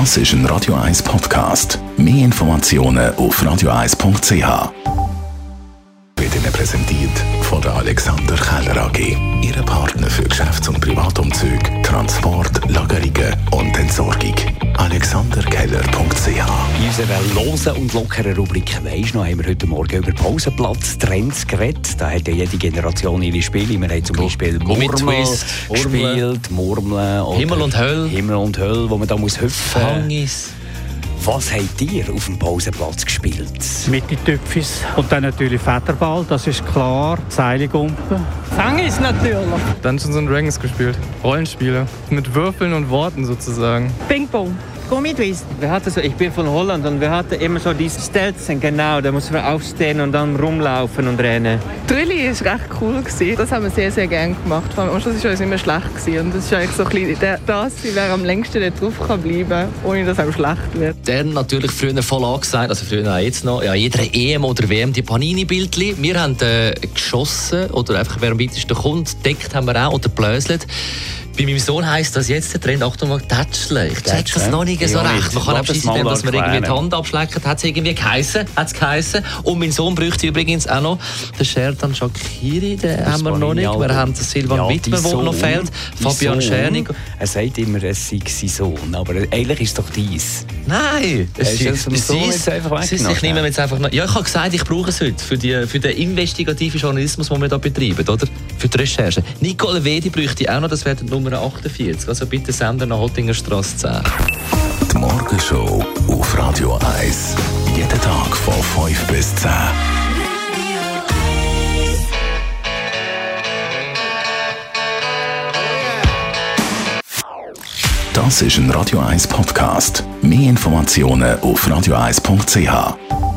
Das ist ein Radio 1 Podcast. Mehr Informationen auf radio1.ch. Wird Ihnen präsentiert von der Alexander Keller AG. Ihre Partner für Geschäfts- unserer losen und lockeren Rubrik «Weisst noch» haben wir heute Morgen über Pausenplatz-Trends geredet. Da hat ja jede Generation ihre Spiele. Wir haben zum Beispiel Murmel gespielt, Murmeln. Himmel und Hölle. Himmel und Hölle, wo man da muss hüpfen Hangis. Was habt ihr auf dem Pausenplatz gespielt? Mitte-Töpfis und dann natürlich Federball, das ist klar, Seilgumpen. Fangis natürlich. Dungeons and Dragons gespielt. Rollenspiele. Mit Würfeln und Worten sozusagen. Ping-Pong. Gummitwist. Wir hatten so, ich bin von Holland und wir hatten immer so diese Stelzen, genau, da muss man aufstehen und dann rumlaufen und rennen. Trülli war recht cool. Gewesen. Das haben wir sehr, sehr gerne gemacht. Vor allem am Schluss war uns immer schlecht. Gewesen. Und das ist eigentlich so ein bisschen der- das, wer am längsten dort drauf kann bleiben ohne dass einem schlecht wird. Dann natürlich früher voll angesagt, also früher auch jetzt noch, ja, jeder EM oder WM die Panini-Bildchen. Wir haben äh, geschossen oder einfach wer am weitesten kommt, deckt haben wir auch oder blöselt. Bei meinem Sohn heisst das jetzt der Trend, Achtung mal, Tätscheln. Ich check das noch nicht so Ja, recht. Man kann auch mal dass man irgendwie die. Hand abschleckt. Hat es irgendwie geheissen? Hat es geheissen. Und mein Sohn bräuchte übrigens auch noch den Sherdan Shakiri, den haben wir noch nicht. Wir haben den Silvan Ja, Wittmer, der noch fehlt. Fabian Sohn. Schernig. Er sagt immer, es sei sein Sohn, aber eigentlich ist es doch dies. Nein, es ist dem Sohn jetzt einfach ist-? Ich nehme jetzt einfach noch, ja, ich habe gesagt, ich brauche es heute für, die, für den investigativen Journalismus, den wir hier betreiben, oder? Für die Recherche. Nicole Wedi bräuchte ich auch noch, das wäre die Nummer 48. Also bitte senden nach Hottingerstrasse 10. Die Morgenshow auf Radio 1. Jeden Tag von 5 bis 10. Das ist ein Radio 1 Podcast. Mehr Informationen auf radio1.ch.